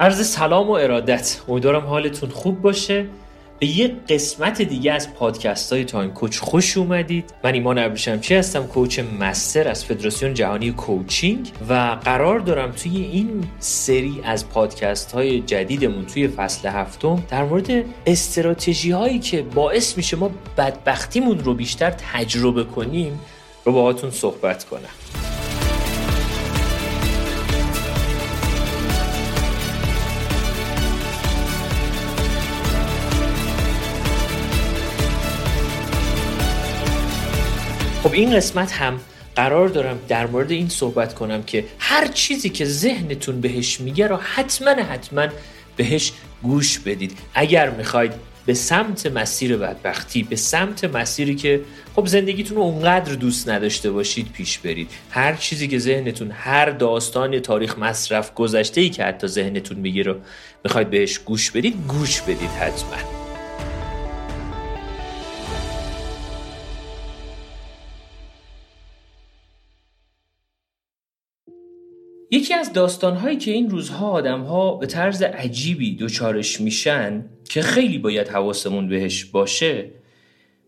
عرض سلام و ارادت. امیدوارم حالتون خوب باشه. به یه قسمت دیگه از پادکست های تایم کوچ خوش اومدید. من ایمان ابریشمچی هستم coach master از فدراسیون جهانی coaching و قرار دارم توی این سری از پادکست های جدیدمون توی فصل هفتم در مورد استراتژی هایی که باعث میشه ما بدبختیمون رو بیشتر تجربه کنیم رو باهاتون صحبت کنم. این قسمت هم قرار دارم در مورد این صحبت کنم که هر چیزی که ذهنتون بهش میگه رو حتما حتما بهش گوش بدید. اگر می‌خواید به سمت مسیر بدبختی به سمت مسیری که خب زندگیتون رو اونقدر دوست نداشته باشید پیش برید. هر چیزی که ذهنتون هر داستان تاریخ مصرف گذشته ای که حتی ذهنتون میگه رو می‌خواید بهش گوش بدید گوش بدید حتما. یکی از داستانهایی که این روزها آدمها به طرز عجیبی دچارش میشن که خیلی باید حواسمون بهش باشه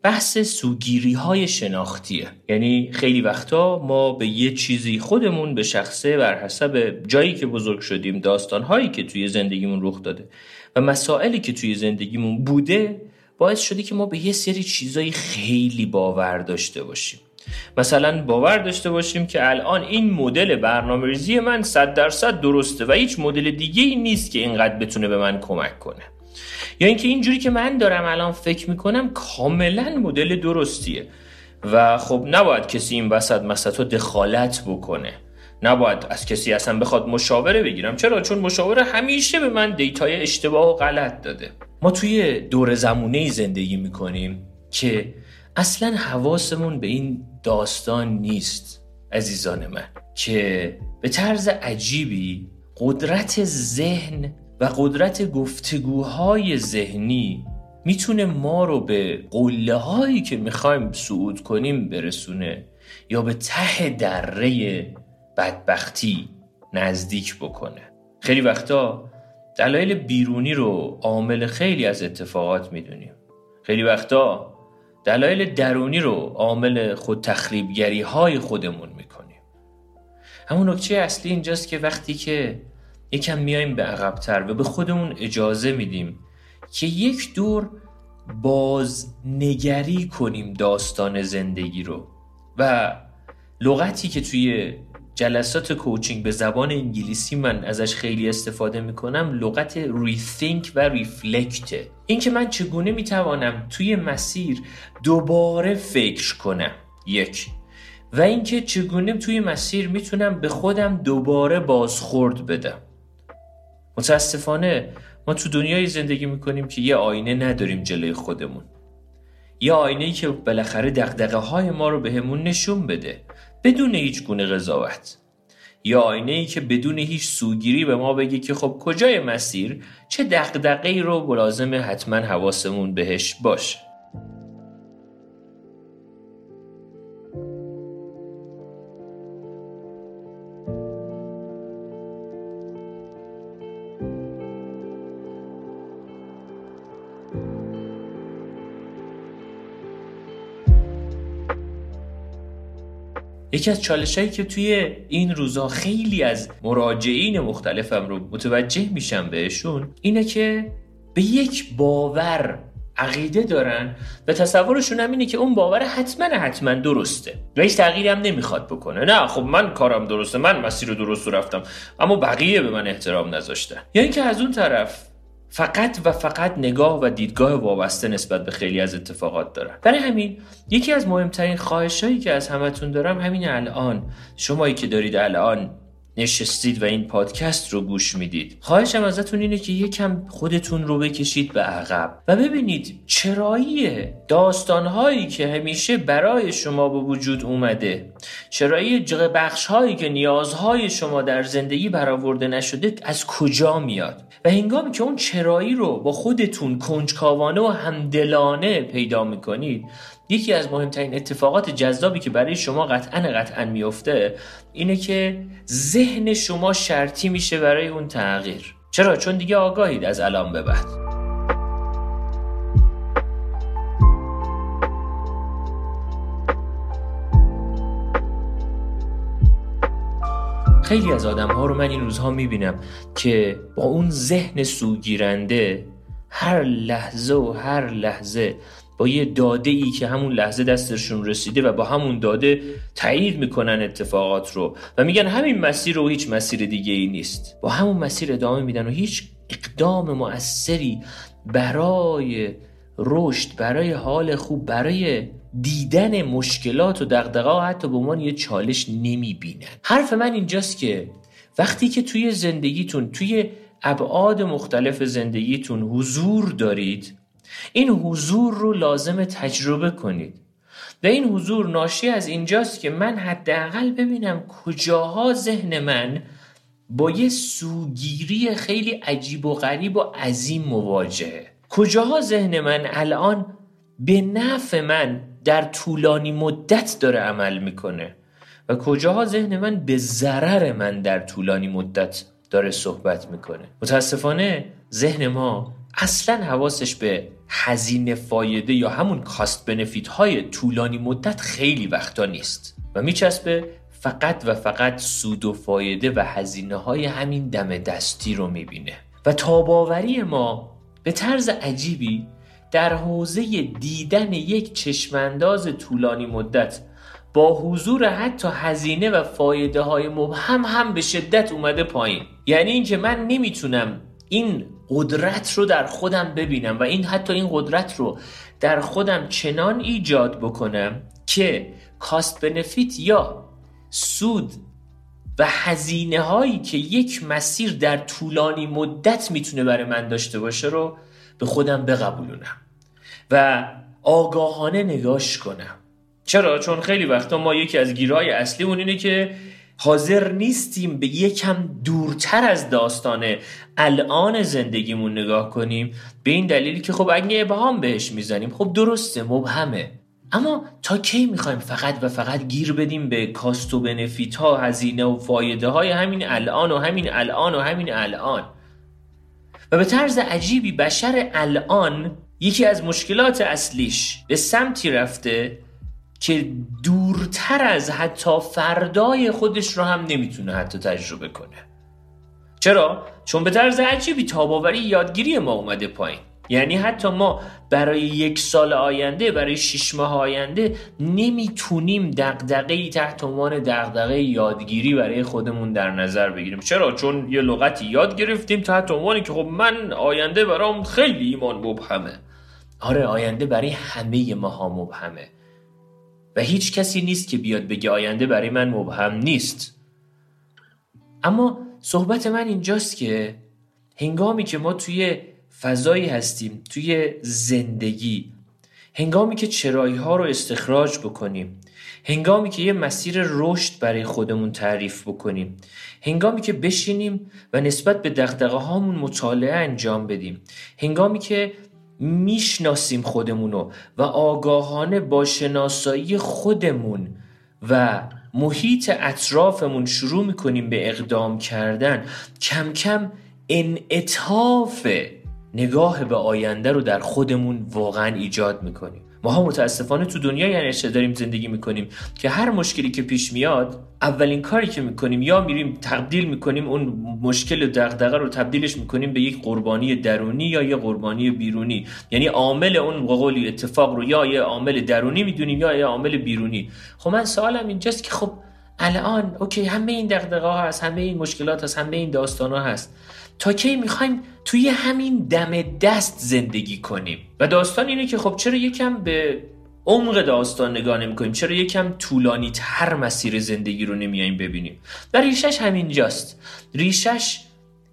بحث سوگیری های شناختیه. یعنی خیلی وقتا ما به یه چیزی خودمون به شخصه بر حسب جایی که بزرگ شدیم داستانهایی که توی زندگیمون رخ داده و مسائلی که توی زندگیمون بوده باعث شده که ما به یه سری چیزایی خیلی باور داشته باشیم. مثلا باور داشته باشیم که الان این مدل برنامه ریزی من صد درصد درسته و هیچ مدل دیگه ای نیست که اینقدر بتونه به من کمک کنه. یا اینکه اینجوری که من دارم الان فکر می‌کنم کاملا مدل درستیه و خب نباید کسی این وسط مسطا دخالت بکنه. نباید از کسی اصلا بخواد مشاوره بگیرم. چرا؟ چون مشاوره همیشه به من دیتای اشتباه و غلط داده. ما توی دور زمونه زندگی می‌کنیم که اصلا حواسمون به این داستان نیست عزیزان من که به طرز عجیبی قدرت ذهن و قدرت گفتگوهای ذهنی می‌تونه ما رو به قله هایی که می‌خوایم صعود کنیم برسونه یا به ته دره بدبختی نزدیک بکنه. خیلی وقتا دلایل بیرونی رو عامل خیلی از اتفاقات می‌دونیم. خیلی وقتا دلایل درونی رو عامل خود تخریبگری های خودمون می‌کنیم. همون نکته اصلی اینجاست که وقتی که یکم میایم به عقبتر و به خودمون اجازه میدیم که یک دور بازنگری کنیم داستان زندگی رو و لغتی که توی جلسات کوچینگ به زبان انگلیسی من ازش خیلی استفاده می‌کنم لغت ریثینک و ریفلکته اینکه من چگونه می‌توانم توی مسیر دوباره فکر کنم؟ یک. و اینکه چگونه توی مسیر می‌تونم به خودم دوباره بازخورد بدم؟ متاسفانه ما تو دنیای زندگی می‌کنیم که یه آینه نداریم جلوی خودمون. یه آینه ای که بالاخره دقدقه های ما رو بهمون نشون بده. بدون هیچ گونه قضاوت. یا آینه ای که بدون هیچ سوگیری به ما بگه که خب کجای مسیر چه دقدقه ای رو بلازم حتما حواسمون بهش باشه. یکی از چالش هایی که توی این روزا خیلی از مراجعین مختلفم رو متوجه میشم بهشون اینه که به یک باور عقیده دارن و تصورشون هم اینه که اون باور حتما حتما درسته. و هیچ تغییری هم نمی‌خواد بکنه. نه خب من کارم درسته. من مسیر رو درست رفتم. اما بقیه به من احترام نذاشتن. یا اینکه از اون طرف فقط و فقط نگاه و دیدگاه وابسته نسبت به خیلی از اتفاقات دارن. برای همین یکی از مهمترین خواهش هایی که از همتون دارم همین الان. شمایی که دارید الان نشستید و این پادکست رو گوش می‌دید. خواهشم ازتون اینه که یکم خودتون رو بکشید به عقب و ببینید چرایی داستانهایی که همیشه برای شما به وجود اومده چرایی بخش هایی که نیازهای شما در زندگی برآورده نشده از کجا میاد و هنگامی که اون چرایی رو با خودتون کنجکاوانه و همدلانه پیدا می‌کنید یکی از مهمترین اتفاقات جذابی که برای شما قطعا قطعا میفته اینه که ذهن شما شرطی میشه برای اون تغییر. چرا؟ چون دیگه آگاهید از الان به بعد. خیلی از آدم ها رو من این روزها می‌بینم که با اون ذهن سوگیرنده هر لحظه و هر لحظه با یه داده ای که همون لحظه دستشون رسیده و با همون داده تایید می‌کنن اتفاقات رو و میگن همین مسیر رو هیچ مسیر دیگه ای نیست. با همون مسیر ادامه میدن و هیچ اقدام مؤثری برای رشد برای حال خوب برای دیدن مشکلات و دقدقه حتی به عنوان یه چالش نمی‌بینن. حرف من اینجاست که وقتی که توی زندگیتون توی ابعاد مختلف زندگیتون حضور دارید این حضور رو لازم تجربه کنید. و این حضور ناشی از اینجاست که من حداقل ببینم کجاها ذهن من با یه سوگیری خیلی عجیب و غریب و عظیم مواجهه. کجاها ذهن من الان به نفع من در طولانی مدت داره عمل می‌کنه و کجاها ذهن من به ضرر من در طولانی مدت داره صحبت می‌کنه. متاسفانه ذهن ما اصلا حواسش به هزینه فایده یا همون کاست بنفیت های طولانی مدت خیلی وقتا نیست. و میچسبه فقط و فقط سود و فایده و هزینه های همین دم دستی رو می‌بینه. و تاباوری ما به طرز عجیبی در حوزه دیدن یک چشمانداز طولانی مدت با حضور حتی هزینه و فایده های مبهم هم به شدت اومده پایین. یعنی اینکه من نمی‌تونم این قدرت رو در خودم ببینم و این حتی این قدرت رو در خودم چنان ایجاد بکنم که کاست بنفیت یا سود و هزینه هایی که یک مسیر در طولانی مدت می‌تونه برای من داشته باشه رو به خودم بقبولونم و آگاهانه نگاش کنم چرا؟ چون خیلی وقتا ما یکی از گیرهای اصلی اون اینه که حاضر نیستیم به یکم دورتر از داستان الان زندگیمون نگاه کنیم. به این دلیلی که خب اگه ابهام بهش می‌زنیم خب درسته مبهمه. اما تا کی می‌خوایم فقط و فقط گیر بدیم به کاست و بنفیت ها هزینه و فایده های همین الان و همین الان و همین الان؟ و به طرز عجیبی بشر الان یکی از مشکلات اصلیش به سمتی رفته که دورتر از حتی فردای خودش رو هم نمی‌تونه حتی تجربه کنه. چرا؟ چون به طرز عجیبی تاباوری یادگیری ما اومده پایین. یعنی حتی ما برای یک سال آینده برای شش ماه آینده نمی‌تونیم دقدقه تحت عنوان دقدقه یادگیری برای خودمون در نظر بگیریم. چرا؟ چون یه لغتی یاد گرفتیم تحت عنوانی که خب من آینده برام خیلی ایمان مبهمه. آره آینده برای همه ماها مبهمه. و هیچ کسی نیست که بیاد بگه آینده برای من مبهم نیست. اما صحبت من اینجاست که هنگامی که ما توی فضایی هستیم توی زندگی هنگامی که چرایی ها رو استخراج بکنیم هنگامی که یه مسیر رشد برای خودمون تعریف بکنیم هنگامی که بشینیم و نسبت به دقدقه هامون مطالعه انجام بدیم هنگامی که می‌شناسیم خودمونو و آگاهانه با شناسایی خودمون و محیط اطرافمون شروع می‌کنیم به اقدام کردن. کم کم انعطاف نگاه به آینده رو در خودمون واقعا ایجاد می‌کنیم. ما ها متاسفانه تو دنیای یعنی داریم زندگی می‌کنیم که هر مشکلی که پیش میاد اولین کاری که می‌کنیم یا میریم تبدیل می‌کنیم اون مشکل دغدغه رو تبدیلش می‌کنیم به یک قربانی درونی یا یه قربانی بیرونی. یعنی عامل اون قولی اتفاق رو یا یه عامل درونی می‌دونیم یا یه عامل بیرونی. خب من سوالم اینجاست که خب الان اوکی همه این دغدغه ها هست همه این مشکلات هست همه این داستان ها هست. تا کی می‌خوایم توی همین دم دست زندگی کنیم. و داستان اینه که خب چرا یکم به عمق داستان نگاه نمی کنیم چرا یکم طولانی تر مسیر زندگی رو نمیاییم ببینیم؟ و ریشش همینجاست. ریشش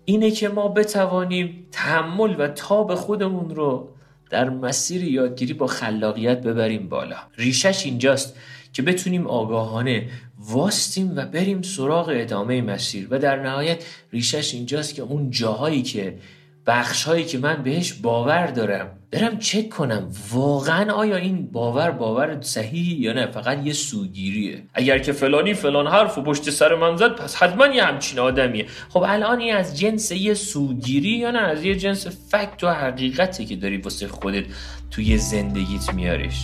اینه که ما بتوانیم تحمل و تاب خودمون رو در مسیر یادگیری با خلاقیت ببریم بالا. ریشش اینجاست که بتونیم آگاهانه واستیم و بریم سراغ ادامه مسیر. و در نهایت ریشش اینجاست که اون جاهایی که بخش هایی که من بهش باور دارم. برم چک کنم واقعا آیا این باور باور صحیحی یا نه؟ فقط یه سوگیریه. اگر که فلانی فلان حرف و پشت سر من زد پس حتما یه همچین آدمیه. خب الان این از جنس یه سوگیری یا نه؟ از یه جنس فکت و حقیقتی که داری واسه خودت توی زندگیت میاریش.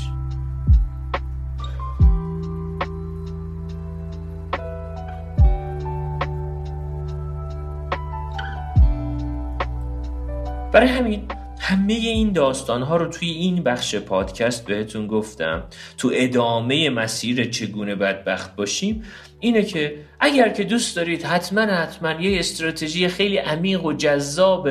برای همین همه این داستان ها رو توی این بخش پادکست بهتون گفتم. تو ادامه مسیر چگونه بدبخت باشیم اینه که اگر که دوست دارید حتما حتما یه استراتژی خیلی عمیق و جذاب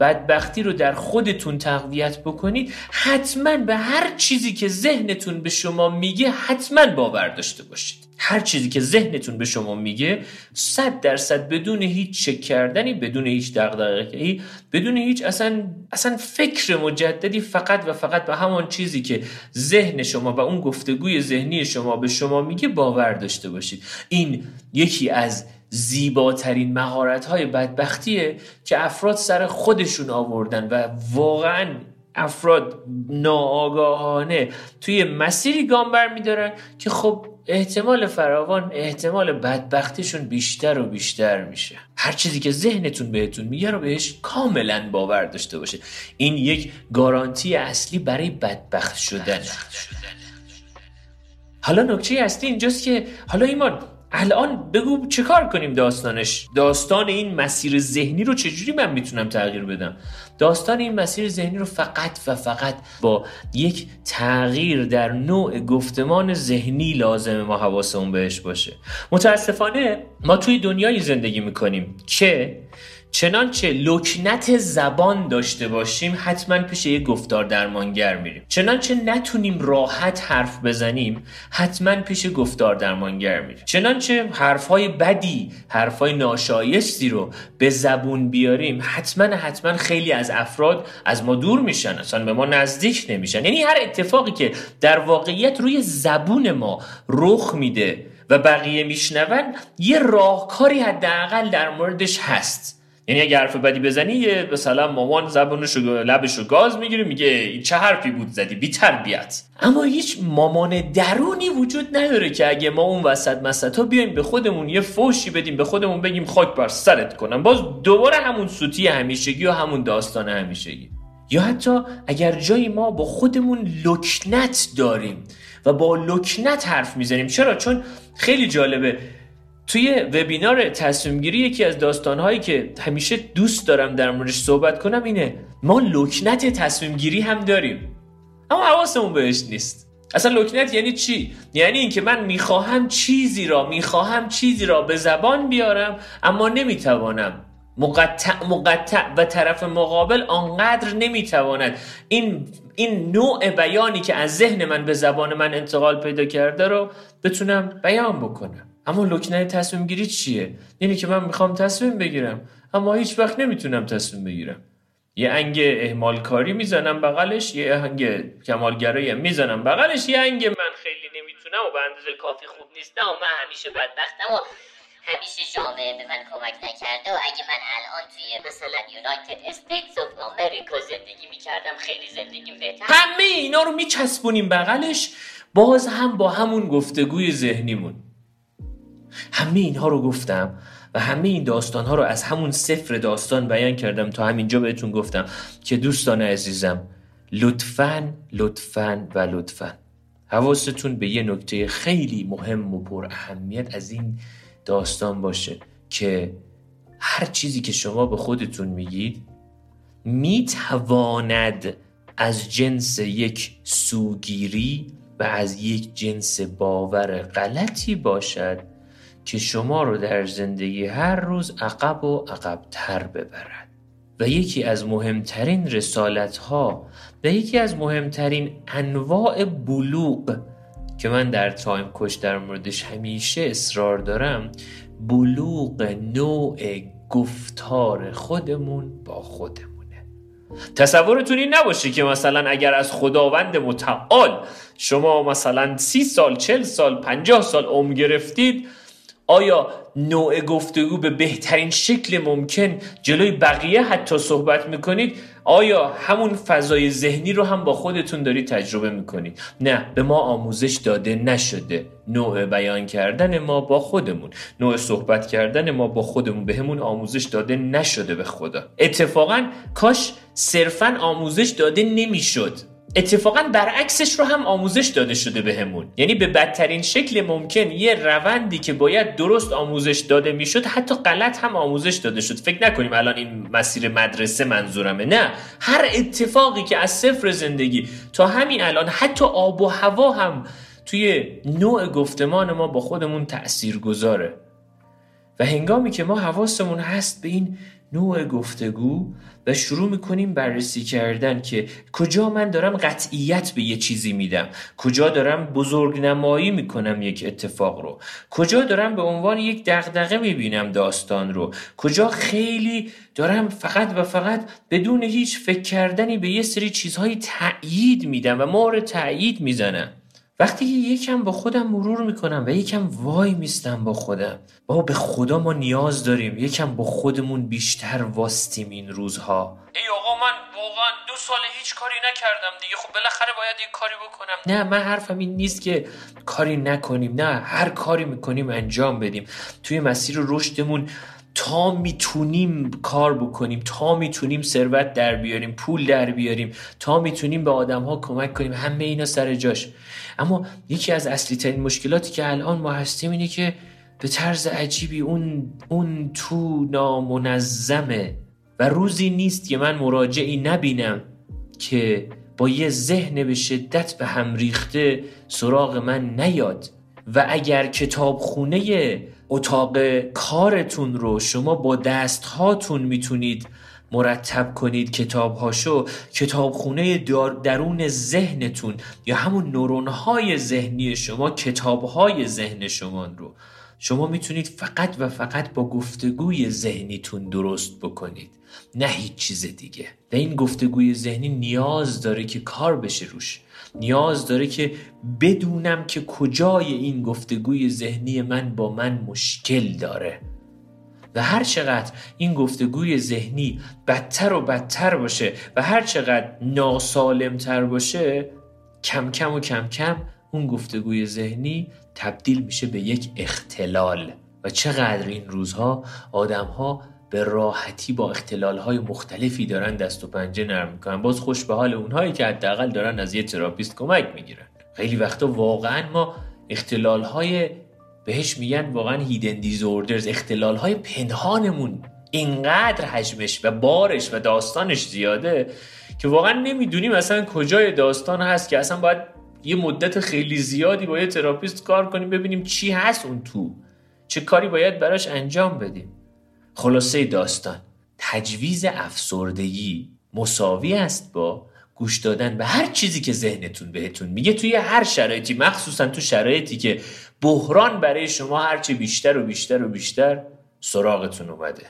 بدبختی رو در خودتون تقویت بکنید حتما به هر چیزی که ذهنتون به شما میگه حتما باور داشته باشید. هر چیزی که ذهنتون به شما میگه صد درصد بدون هیچ چک کردنی بدون هیچ دغدغه‌ای بدون هیچ اصلا اصلا فکر مجددی فقط و فقط به همان چیزی که ذهن شما و اون گفتگوی ذهنی شما به شما میگه باور داشته باشید. این یکی از زیباترین مهارت های بدبختیه که افراد سر خودشون آوردن و واقعا افراد ناآگاهانه توی مسیری گام برمیدارن که خب احتمال فراوان احتمال بدبختیشون بیشتر و بیشتر میشه. هر چیزی که ذهنتون بهتون میگه رو بهش کاملا باور داشته باشه. این یک گارانتی اصلی برای بدبخت شدن. حالا نکته اصلی اینجاست که حالا ایمان الان بگو چه کار کنیم داستانش؟ داستان این مسیر ذهنی رو چجوری من می‌تونم تغییر بدم؟ داستان این مسیر ذهنی رو فقط و فقط با یک تغییر در نوع گفتمان ذهنی لازمه ما حواسمون بهش باشه. متاسفانه ما توی دنیایی زندگی می‌کنیم که چنانچه لکنت زبان داشته باشیم حتما پیش یک گفتار درمانگر میریم. چنانچه نتونیم راحت حرف بزنیم حتما پیش گفتار درمانگر میریم. چنانچه حرفهای بدی حرفهای ناشایستی رو به زبون بیاریم حتما حتما خیلی از افراد از ما دور میشن اصلا به ما نزدیک نمیشن. یعنی هر اتفاقی که در واقعیت روی زبون ما رخ میده و بقیه میشنون یه راهکاری حداقل در موردش هست. یعنی اگه حرف بدی بزنی یه مثلا مامان زبونش لبش رو گاز می‌گیره میگه این چه حرفی بود زدی؟ بی تربیت. اما هیچ مامان درونی وجود نداره که اگه ما اون وسط مسطا بیایم به خودمون یه فوشی بدیم به خودمون بگیم خاک بر سرت کنم. باز دوباره همون سوتی همیشگی و همون داستان همیشگی. یا حتی اگر جایی ما با خودمون لکنت داریم و با لکنت حرف می‌زنیم چرا؟ چون خیلی جالبه توی وبینار تصمیم گیری یکی از داستانهایی که همیشه دوست دارم در موردش صحبت کنم اینه ما لکنت تصمیم گیری هم داریم اما حواسمون بهش نیست. اصلا لکنت یعنی چی؟ یعنی اینکه من می‌خواهم چیزی را می‌خواهم چیزی را به زبان بیارم اما نمی‌توانم. مقطع مقطع و طرف مقابل آنقدر نمی‌تواند. این این نوع بیانی که از ذهن من به زبان من انتقال پیدا کرده رو بتونم بیان بکنم. اما لکنه تصمیم گیری چیه؟ یعنی که من می‌خوام تصمیم بگیرم اما هیچ وقت نمی‌تونم تصمیم بگیرم. یه انگ اهمال کاری می‌زنم بغلش یه انگ کمالگرایی می‌زنم بغلش. یه انگ من خیلی نمی‌تونم و به اندازه کافی خوب نیستم و من همیشه بدبختم و همیشه جامعه به من کمک نکرده و اگه من الان توی مثلا یونایتد استیتس اف آمریکا زندگی می‌کردم خیلی زندگیم بهتر. همه اینا رو میچسبونیم بغلش. باز هم با همون گفتگوی ذهنیمون. همه اینها رو گفتم و همه این داستان ها رو از همون صفر داستان بیان کردم تا همینجا بهتون گفتم که دوستان عزیزم لطفا لطفا و لطفا. حواستون به یه نکته خیلی مهم و پر اهمیت از این داستان باشه که هر چیزی که شما به خودتون میگید می‌تواند از جنس یک سوگیری و از یک جنس باور غلطی باشد. که شما رو در زندگی هر روز عقب و عقبتر ببرد. و یکی از مهمترین رسالت ها و یکی از مهمترین انواع بلوغ که من در تایم کش در موردش همیشه اصرار دارم بلوغ نوع گفتار خودمون با خودمونه. تصورتون این نباشه که مثلا اگر از خداوند متعال شما مثلا سی سال چل سال پنجاه سال عمر گرفتید آیا نوع گفتگو به بهترین شکل ممکن جلوی بقیه حتی صحبت می‌کنید؟ آیا همون فضای ذهنی رو هم با خودتون دارید تجربه می‌کنید؟ نه به ما آموزش داده نشده. نوع بیان کردن ما با خودمون. نوع صحبت کردن ما با خودمون. به همون آموزش داده نشده به خدا. اتفاقا کاش صرفا آموزش داده نمی‌شد. اتفاقا برعکسش رو هم آموزش داده شده بهمون. یعنی به بدترین شکل ممکن یه روندی که باید درست آموزش داده می‌شد حتی غلط هم آموزش داده شد. فکر نکنیم الان این مسیر مدرسه منظورمه. نه هر اتفاقی که از صفر زندگی تا همین الان حتی آب و هوا هم توی نوع گفتمان ما با خودمون تأثیر گذاره و هنگامی که ما حواسمون هست به این نوع گفتگو و شروع می‌کنیم بررسی کردن که کجا من دارم قطعیت به یه چیزی میدم کجا دارم بزرگ نمایی می‌کنم یک اتفاق رو کجا دارم به عنوان یک دغدغه می‌بینم داستان رو کجا خیلی دارم فقط و فقط بدون هیچ فکر کردنی به یه سری چیزهای تأیید میدم و مار تأیید می‌زنم وقتی یکم با خودم مرور می‌کنم و یکم وای میستم با خودم بابا به خدا ما نیاز داریم یکم با خودمون بیشتر واستیم این روزها. ای آقا من واقعا دو سال هیچ کاری نکردم دیگه. خب بالاخره باید یه کاری بکنم. نه من حرفم این نیست که کاری نکنیم. نه هر کاری می‌کنیم انجام بدیم. توی مسیر رشدمون تا می‌تونیم کار بکنیم تا می‌تونیم ثروت در بیاریم پول در بیاریم تا می‌تونیم به آدم ها کمک کنیم همه اینا سر جاش. اما یکی از اصلی ترین مشکلاتی که الان ما هستیم اینه که به طرز عجیبی اون, اون تو نامنظمه و روزی نیست که من مراجعی نبینم که با یه ذهن به شدت به هم ریخته سراغ من نیاد. و اگر کتابخونه اتاق کارتون رو شما با دست هاتون می‌تونید مرتب کنید کتاب هاشو کتابخونه درون ذهنتون یا همون نورون های ذهنی شما کتاب های ذهن شما رو. شما می‌تونید فقط و فقط با گفتگوی ذهنیتون درست بکنید نه هیچ چیز دیگه. و این گفتگوی ذهنی نیاز داره که کار بشه روش. نیاز داره که بدونم که کجای این گفتگوی ذهنی من با من مشکل داره. و هر چقدر این گفتگوی ذهنی بدتر و بدتر باشه و هر چقدر ناسالمتر باشه کم کم و کم کم اون گفتگوی ذهنی تبدیل میشه به یک اختلال. و چقدر این روزها آدمها به راحتی با اختلال های مختلفی دارن دست و پنجه نرم می‌کنن. باز خوش به حال اونهایی که حداقل دارن از یه تراپیست کمک می‌گیرن. خیلی وقتا واقعا ما اختلال های بهش میگن واقعا hidden disorders اختلال های پنهانمون اینقدر حجمش و بارش و داستانش زیاده که واقعا نمی‌دونیم اصلا کجای داستان هست که اصلا باید یه مدت خیلی زیادی با یه therapist کار کنیم ببینیم چی هست اون تو. چه کاری باید براش انجام بدیم. خلاصه داستان. تجویز افسردگی مساوی است با گوش دادن به هر چیزی که ذهنتون بهتون میگه توی هر شرایطی مخصوصا تو شرایطی که بحران برای شما هرچی بیشتر و بیشتر و بیشتر سراغتون اومده.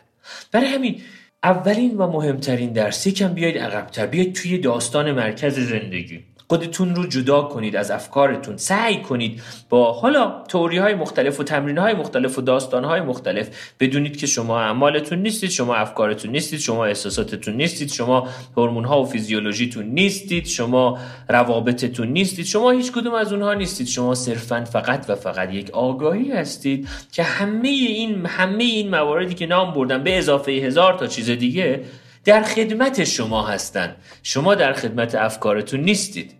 برای همین اولین و مهمترین درس یکم بیاید عقبتر بیاید توی داستان مرکز زندگی. خودتون رو جدا کنید از افکارتون. سعی کنید با حالا توری های مختلف و تمرین های مختلف و داستان های مختلف بدونید که شما اعمالتون نیستید شما افکارتون نیستید شما احساساتتون نیستید شما هورمون ها و فیزیولوژیتون نیستید شما روابطتون نیستید شما هیچ کدوم از اونها نیستید. شما صرفا فقط و فقط یک آگاهی هستید که همه این همه این مواردی که نام بردم به اضافه هزار تا چیز دیگه در خدمت شما هستند شما در خدمت افکارتون نیستید.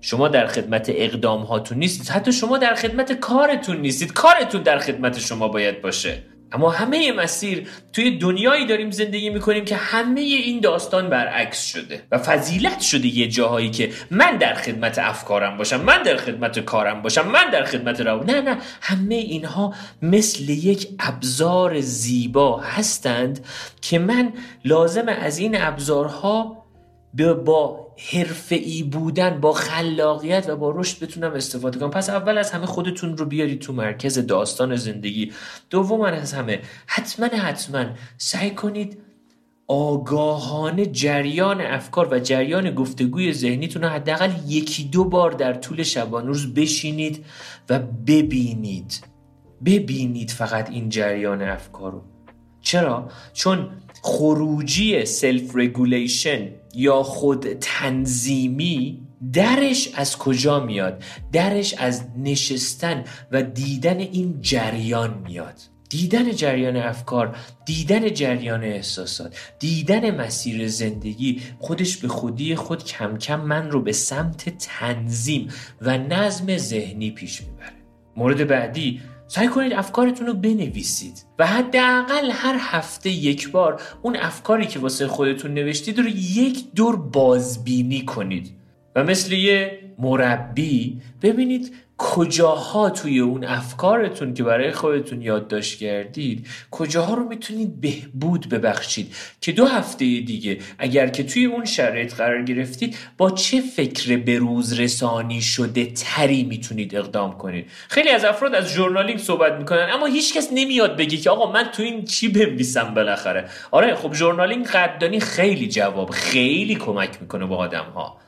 شما در خدمت اقدام هاتون نیستید. حتی شما در خدمت کارتون نیستید. کارتون در خدمت شما باید باشه. اما همه مسیر توی دنیایی داریم زندگی می‌کنیم که همه این داستان برعکس شده و فضیلت شده یه جاهایی که من در خدمت افکارم باشم من در خدمت کارم باشم من در خدمت رو نه نه. همه اینها مثل یک ابزار زیبا هستند که من لازم از این ابزارها با حرفه‌ای بودن با خلاقیت و با رشد بتونم استفاده کنم. پس اول از همه خودتون رو بیارید تو مرکز داستان زندگی. دوم از همه حتما حتما سعی کنید آگاهانه جریان افکار و جریان گفتگوی ذهنیتون رو حداقل یکی دو بار در طول شبانه روز بشینید و ببینید. ببینید فقط این جریان افکار رو. چرا؟ چون خروجی self regulation یا خود تنظیمی درش از کجا میاد؟ درش از نشستن و دیدن این جریان میاد دیدن جریان افکار دیدن جریان احساسات دیدن مسیر زندگی خودش به خودی خود کم کم من رو به سمت تنظیم و نظم ذهنی پیش می‌بره مورد بعدی سعی کنید افکارتون رو بنویسید و حداقل هر هفته یک بار اون افکاری که واسه خودتون نوشتید رو یک دور بازبینی کنید. و مثل یه مربی. ببینید کجاها توی اون افکارتون که برای خودتون یادداشت کردید کجاها رو می‌تونید بهبود ببخشید که دو هفته دیگه اگر که توی اون شرایط قرار گرفتید با چه فکر بروز رسانی شده تری می‌تونید اقدام کنید؟ خیلی از افراد از journaling صحبت می‌کنن اما هیچکس نمیاد بگه که آقا من تو این چی بنویسم بالاخره. آره خب journaling قدردانی خیلی جواب خیلی کمک می‌کنه به آدم ها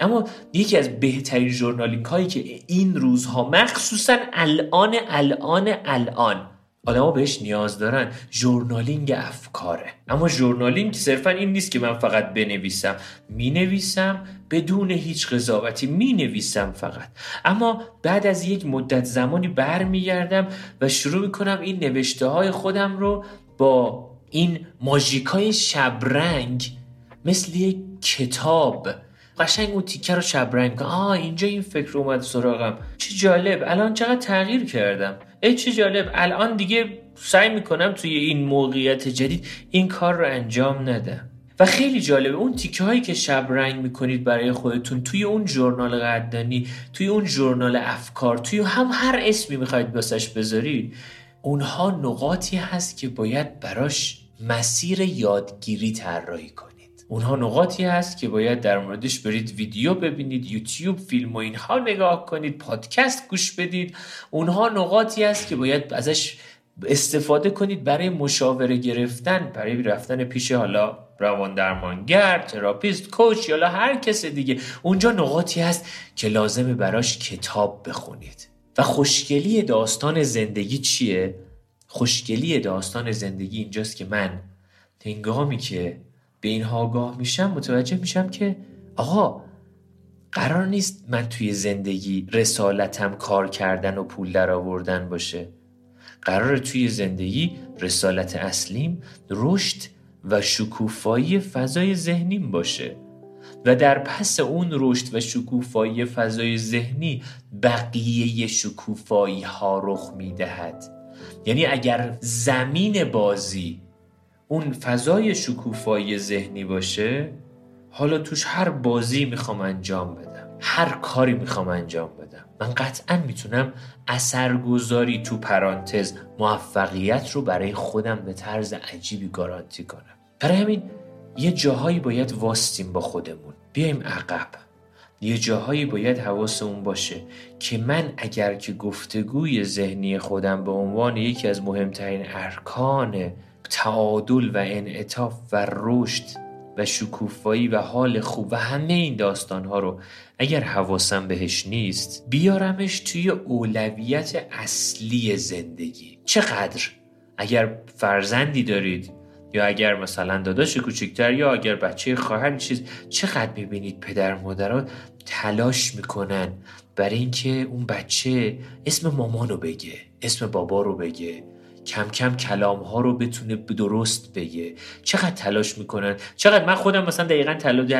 اما یکی از بهترین journaling هایی که این روزها مخصوصا الان الان الان آدما بهش نیاز دارن journaling افکاره. اما journaling صرفا این نیست که من فقط بنویسم. می‌نویسم بدون هیچ قضاوتی می نویسم فقط. اما بعد از یک مدت زمانی برمیگردم و شروع می‌کنم این نوشته های خودم رو با این ماژیک های شبرنگ مثل یک کتاب قشنگ اون تیکه رو شبرنگ آه اینجا این فکر اومد سراغم. چه جالب. الان چقدر تغییر کردم. ای چه جالب. الان دیگه سعی می‌کنم توی این موقعیت جدید این کار رو انجام ندم. و خیلی جالبه. اون تیکه هایی که شب رنگ می‌کنید برای خودتون توی اون ژورنال قدردانی توی اون ژورنال افکار توی هم هر اسمی می‌خواید باسش بذارید اونها نقاطی هست که باید براش مسیر یادگیری طراحی کنید. اونها نقاطی هست که باید در موردش برید ویدیو ببینید یوتیوب فیلم و اینها نگاه کنید پادکست گوش بدید. اونها نقاطی هست که باید ازش استفاده کنید برای مشاوره گرفتن برای رفتن پیش حالا روان درمانگر تراپیست کوچ یا هر کس دیگه. اونجا نقاطی هست که لازمه براش کتاب بخونید. و خوشگلی داستان زندگی چیه؟ خوشگلی داستان زندگی اینجاست که من هنگامی که به اینها آگاه میشم متوجه میشم که آقا قرار نیست من توی زندگی رسالتم کار کردن و پول در آوردن باشه. قرار توی زندگی رسالت اصلیم رشد و شکوفایی فضای ذهنیم باشه. و در پس اون رشد و شکوفایی فضای ذهنی بقیه شکوفایی ها رخ می‌دهد. یعنی اگر زمین بازی اون فضای شکوفایی ذهنی باشه حالا توش هر بازی می‌خوام انجام بدم هر کاری می‌خوام انجام بدم. من قطعا می‌تونم اثرگذاری تو پرانتز موفقیت رو برای خودم به طرز عجیبی گارانتی کنم. برای همین یه جاهایی باید واستیم با خودمون. بیایم عقب. یه جاهایی باید حواسمون باشه که من اگر که گفتگوی ذهنی خودم به عنوان یکی از مهمترین ارکان تعادل و انعطاف و رشد و شکوفایی و حال خوب و همه این داستان ها رو اگر حواسم بهش نیست بیارمش توی اولویت اصلی زندگی. چقدر؟ اگر فرزندی دارید یا اگر مثلا داداش کوچکتر یا اگر بچه خواهر چیز چقدر می‌بینید پدر مادرها تلاش می‌کنن برای اینکه اون بچه اسم مامانو بگه اسم بابا رو بگه؟ کم کم کلام ها رو بتونه درست بگه. چقدر تلاش می‌کنن؟ چقدر من خودم مثلا دقیقا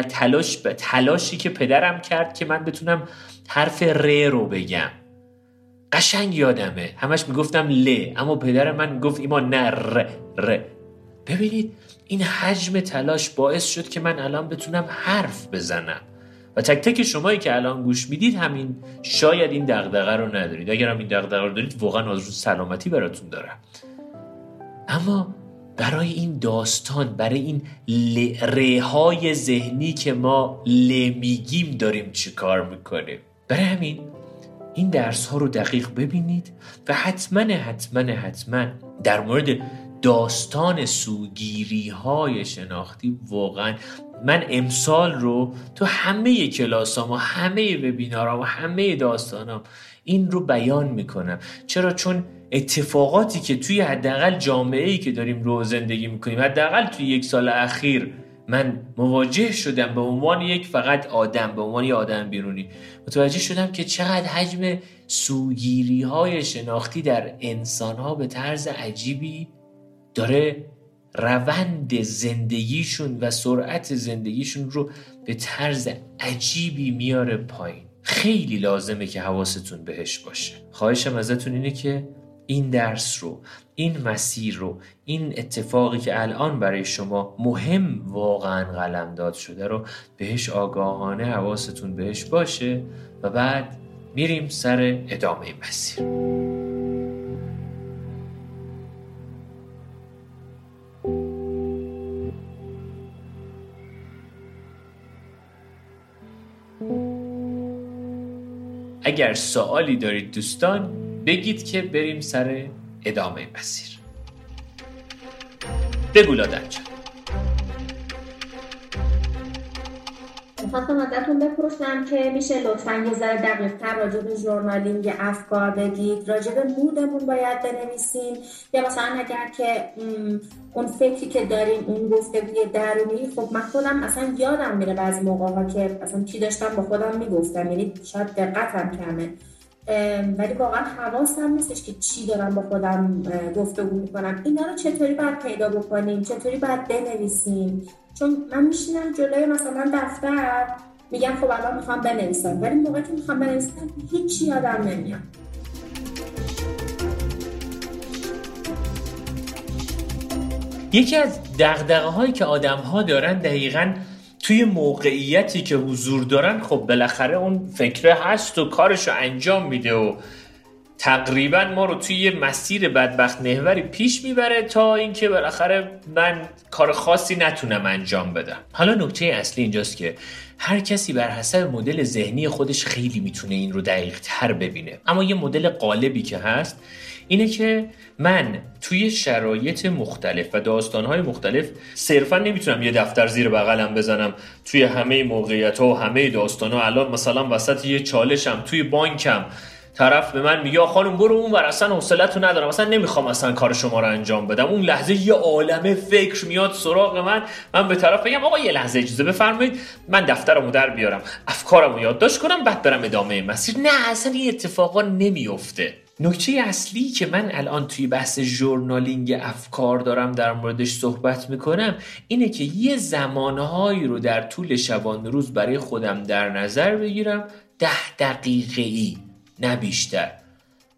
تلاش به تلاشی که پدرم کرد که من بتونم حرف ر رو بگم. قشنگ یادمه. همش می‌گفتم ل اما پدرم من گفت ایمان نه ر ر. ببینید این حجم تلاش باعث شد که من الان بتونم حرف بزنم. و تک تک شمایی که الان گوش می‌دید همین شاید این دغدغه رو ندارید. اگر هم این دغدغه رو دارید واقعا از سلامتی براتون دارم. اما برای این داستان برای این ره ذهنی که ما ل میگیم داریم چی کار می‌کنیم؟ برای همین این درس ها رو دقیق ببینید و حتما حتما حتما در مورد داستان سوگیری های شناختی واقعا من امسال رو تو همه کلاسام و همه وبینارام و همه داستانام این رو بیان می‌کنم. چرا؟ چون اتفاقاتی که توی حداقل جامعه ای که داریم رو زندگی می‌کنیم حداقل توی یک سال اخیر من مواجه شدم به عنوان یک فقط آدم به عنوان یک آدم بیرونی. متوجه شدم که چقدر حجم سوگیری های شناختی در انسان ها به طرز عجیبی داره روند زندگیشون و سرعت زندگیشون رو به طرز عجیبی میاره پایین. خیلی لازمه که حواستون بهش باشه. خواهشم ازتون اینه که این درس رو این مسیر رو این اتفاقی که الان برای شما مهم واقعا قلمداد شده رو بهش آگاهانه حواستون بهش باشه و بعد میریم سر ادامه مسیر. اگر سوالی دارید دوستان بگید که بریم سر ادامه مسیر. بگو لادنجان می‌خواستم ازتون بپرسم که میشه لطفا یه ذره دقیقتر راجع به ژورنالینگ افکار بگید. راجع به مودمون باید بنویسیم یا مثلا اگر که اون فکری که داریم اون گفتگوی درونی خب من خودم اصلا یادم میره بعضی موقع ها که اصلا چی داشتم با خودم می‌گفتم. یعنی شاید دقتم کمه. ولی واقعا حواسم نیستش که چی دارم با خودم گفتگو می‌کنم. اینا رو چطوری باید پیدا بکنیم؟ چطوری باید بنویسیم؟ چون من میشینم جلوی مثلا دفتر میگم خب الان می‌خوام بنویسم. ولی موقعی که می‌خوام بنویسم هیچی یادم نمیاد. یکی از دقدقه هایی که آدم ها دارن دقیقا توی موقعیتی که حضور دارن خب بالاخره اون فکره هست و کارش رو انجام میده و تقریبا ما رو توی یه مسیر بدبخت نهوری پیش می‌بره تا اینکه بالاخره من کار خاصی نتونم انجام بدم. حالا نکته اصلی اینجاست که هر کسی بر حسب مدل ذهنی خودش خیلی می‌تونه این رو دقیق تر ببینه. اما یه مدل قالبی که هست اینه که من توی شرایط مختلف و داستانهای مختلف صرفا نمی‌تونم یه دفتر زیر بغلم بزنم. توی همه موقعیت ها و همه داستان ها الان مثلا وسط یه چالشم توی بانکم. طرف به من میگه خانم برو اون ور اصلا حوصلتو ندارم اصلا نمی‌خوام اصلا کار شما رو انجام بدم. اون لحظه یه عالمه فکر میاد سراغ من من به طرف بگم آقا یه لحظه اجازه بفرمایید من دفترمو در بیارم افکارمو یادداشت کنم بعد برم ادامه مسیر. نه اصلا این اتفاقا نمیفته نکته اصلی که من الان توی بحث ژورنالینگ افکار دارم در موردش صحبت می‌کنم اینه که یه زمانهایی رو در طول شبان روز برای خودم در نظر بگیرم ده دقیقه ای نه بیشتر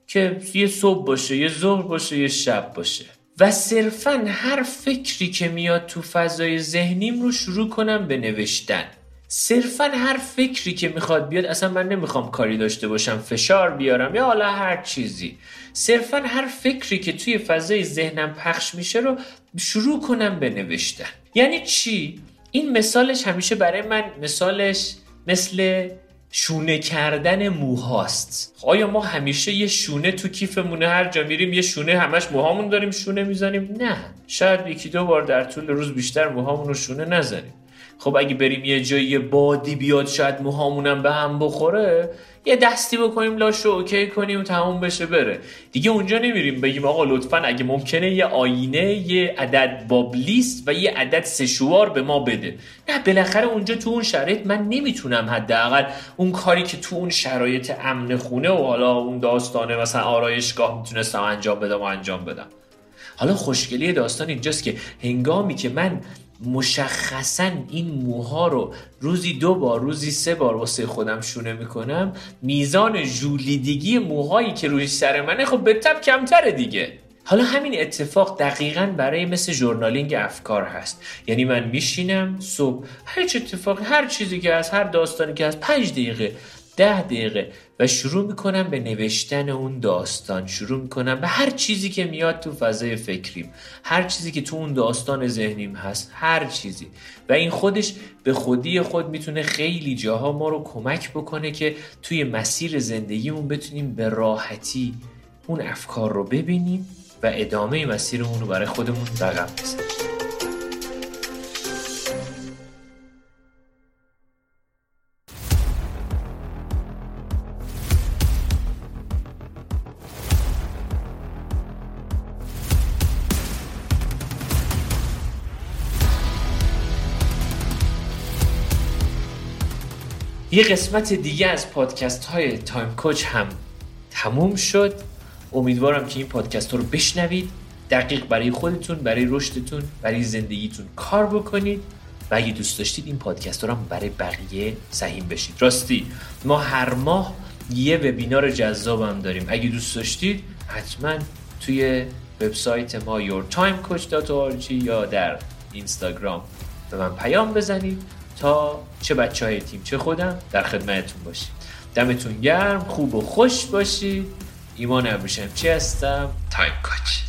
که یه صبح باشه یه ظهر باشه یه شب باشه. و صرفا هر فکری که میاد تو فضای ذهنیم رو شروع کنم به نوشتن. صرفا هر فکری که می‌خواد بیاد اصلا من نمی‌خوام کاری داشته باشم فشار بیارم یا حالا هر چیزی. صرفا هر فکری که توی فضای ذهنم پخش میشه رو شروع کنم به نوشتن. یعنی چی؟ این مثالش همیشه برای من مثالش مثل شونه کردن موهاست. آیا ما همیشه یه شونه تو کیفمونه هر جا میریم یه شونه همش موهامون داریم شونه می‌زنیم؟ نه. شاید یکی دو بار در طول روز بیشتر موهامون رو شونه نزنیم. خب اگه بریم یه جایی بادی بیاد شاید موهامونم به هم بخوره یه دستی بکنیم لاشو اوکی کنیم تموم بشه بره. دیگه اونجا نمیریم. بگیم آقا لطفا اگه ممکنه یه آینه یه عدد بابلیست و یه عدد سشوار به ما بده. نه بالاخره اونجا تو اون شرایط من نمی‌تونم حداقل اون کاری که تو اون شرایط امن خونه و حالا اون داستانه مثلا آرایشگاه می‌تونستم انجام بدم و انجام بدم. حالا خوشگلی داستان اینجاست که هنگامی که من مشخصا این موها رو روزی دو بار روزی سه بار واسه خودم شونه می‌کنم. میزان جولیدگی موهایی که روی سر منه خب به تب کمتره دیگه. حالا همین اتفاق دقیقا برای مثل ژورنالینگ افکار هست. یعنی من میشینم صبح هر اتفاق هر چیزی که از هر داستانی که از پنج دقیقه. ده دقیقه و شروع می‌کنم به نوشتن اون داستان. شروع می‌کنم به هر چیزی که میاد تو فضای فکریم. هر چیزی که تو اون داستان ذهنیم هست هر چیزی. و این خودش به خودی خود می‌تونه خیلی جاها ما رو کمک بکنه که توی مسیر زندگیمون بتونیم به راحتی اون افکار رو ببینیم و ادامه مسیرمون رو برای خودمون رقم بزنیم. یه قسمت دیگه از پادکست های تایم کوچ هم تموم شد. امیدوارم که این پادکست رو بشنوید. دقیق برای خودتون برای رشدتون برای زندگیتون کار بکنید. و اگه دوست داشتید این پادکست رو هم برای بقیه سهیم بشید. راستی ما هر ماه یه وبینار جذاب هم داریم. اگه دوست داشتید حتما توی وبسایت ما yourtimecoach.org یا در اینستاگرام به من پیام بزنید. تا چه بچه های تیم چه خودم در خدمتتون باشید دمتون گرم خوب و خوش باشید. ایمان چی هستم؟ تایم کوچ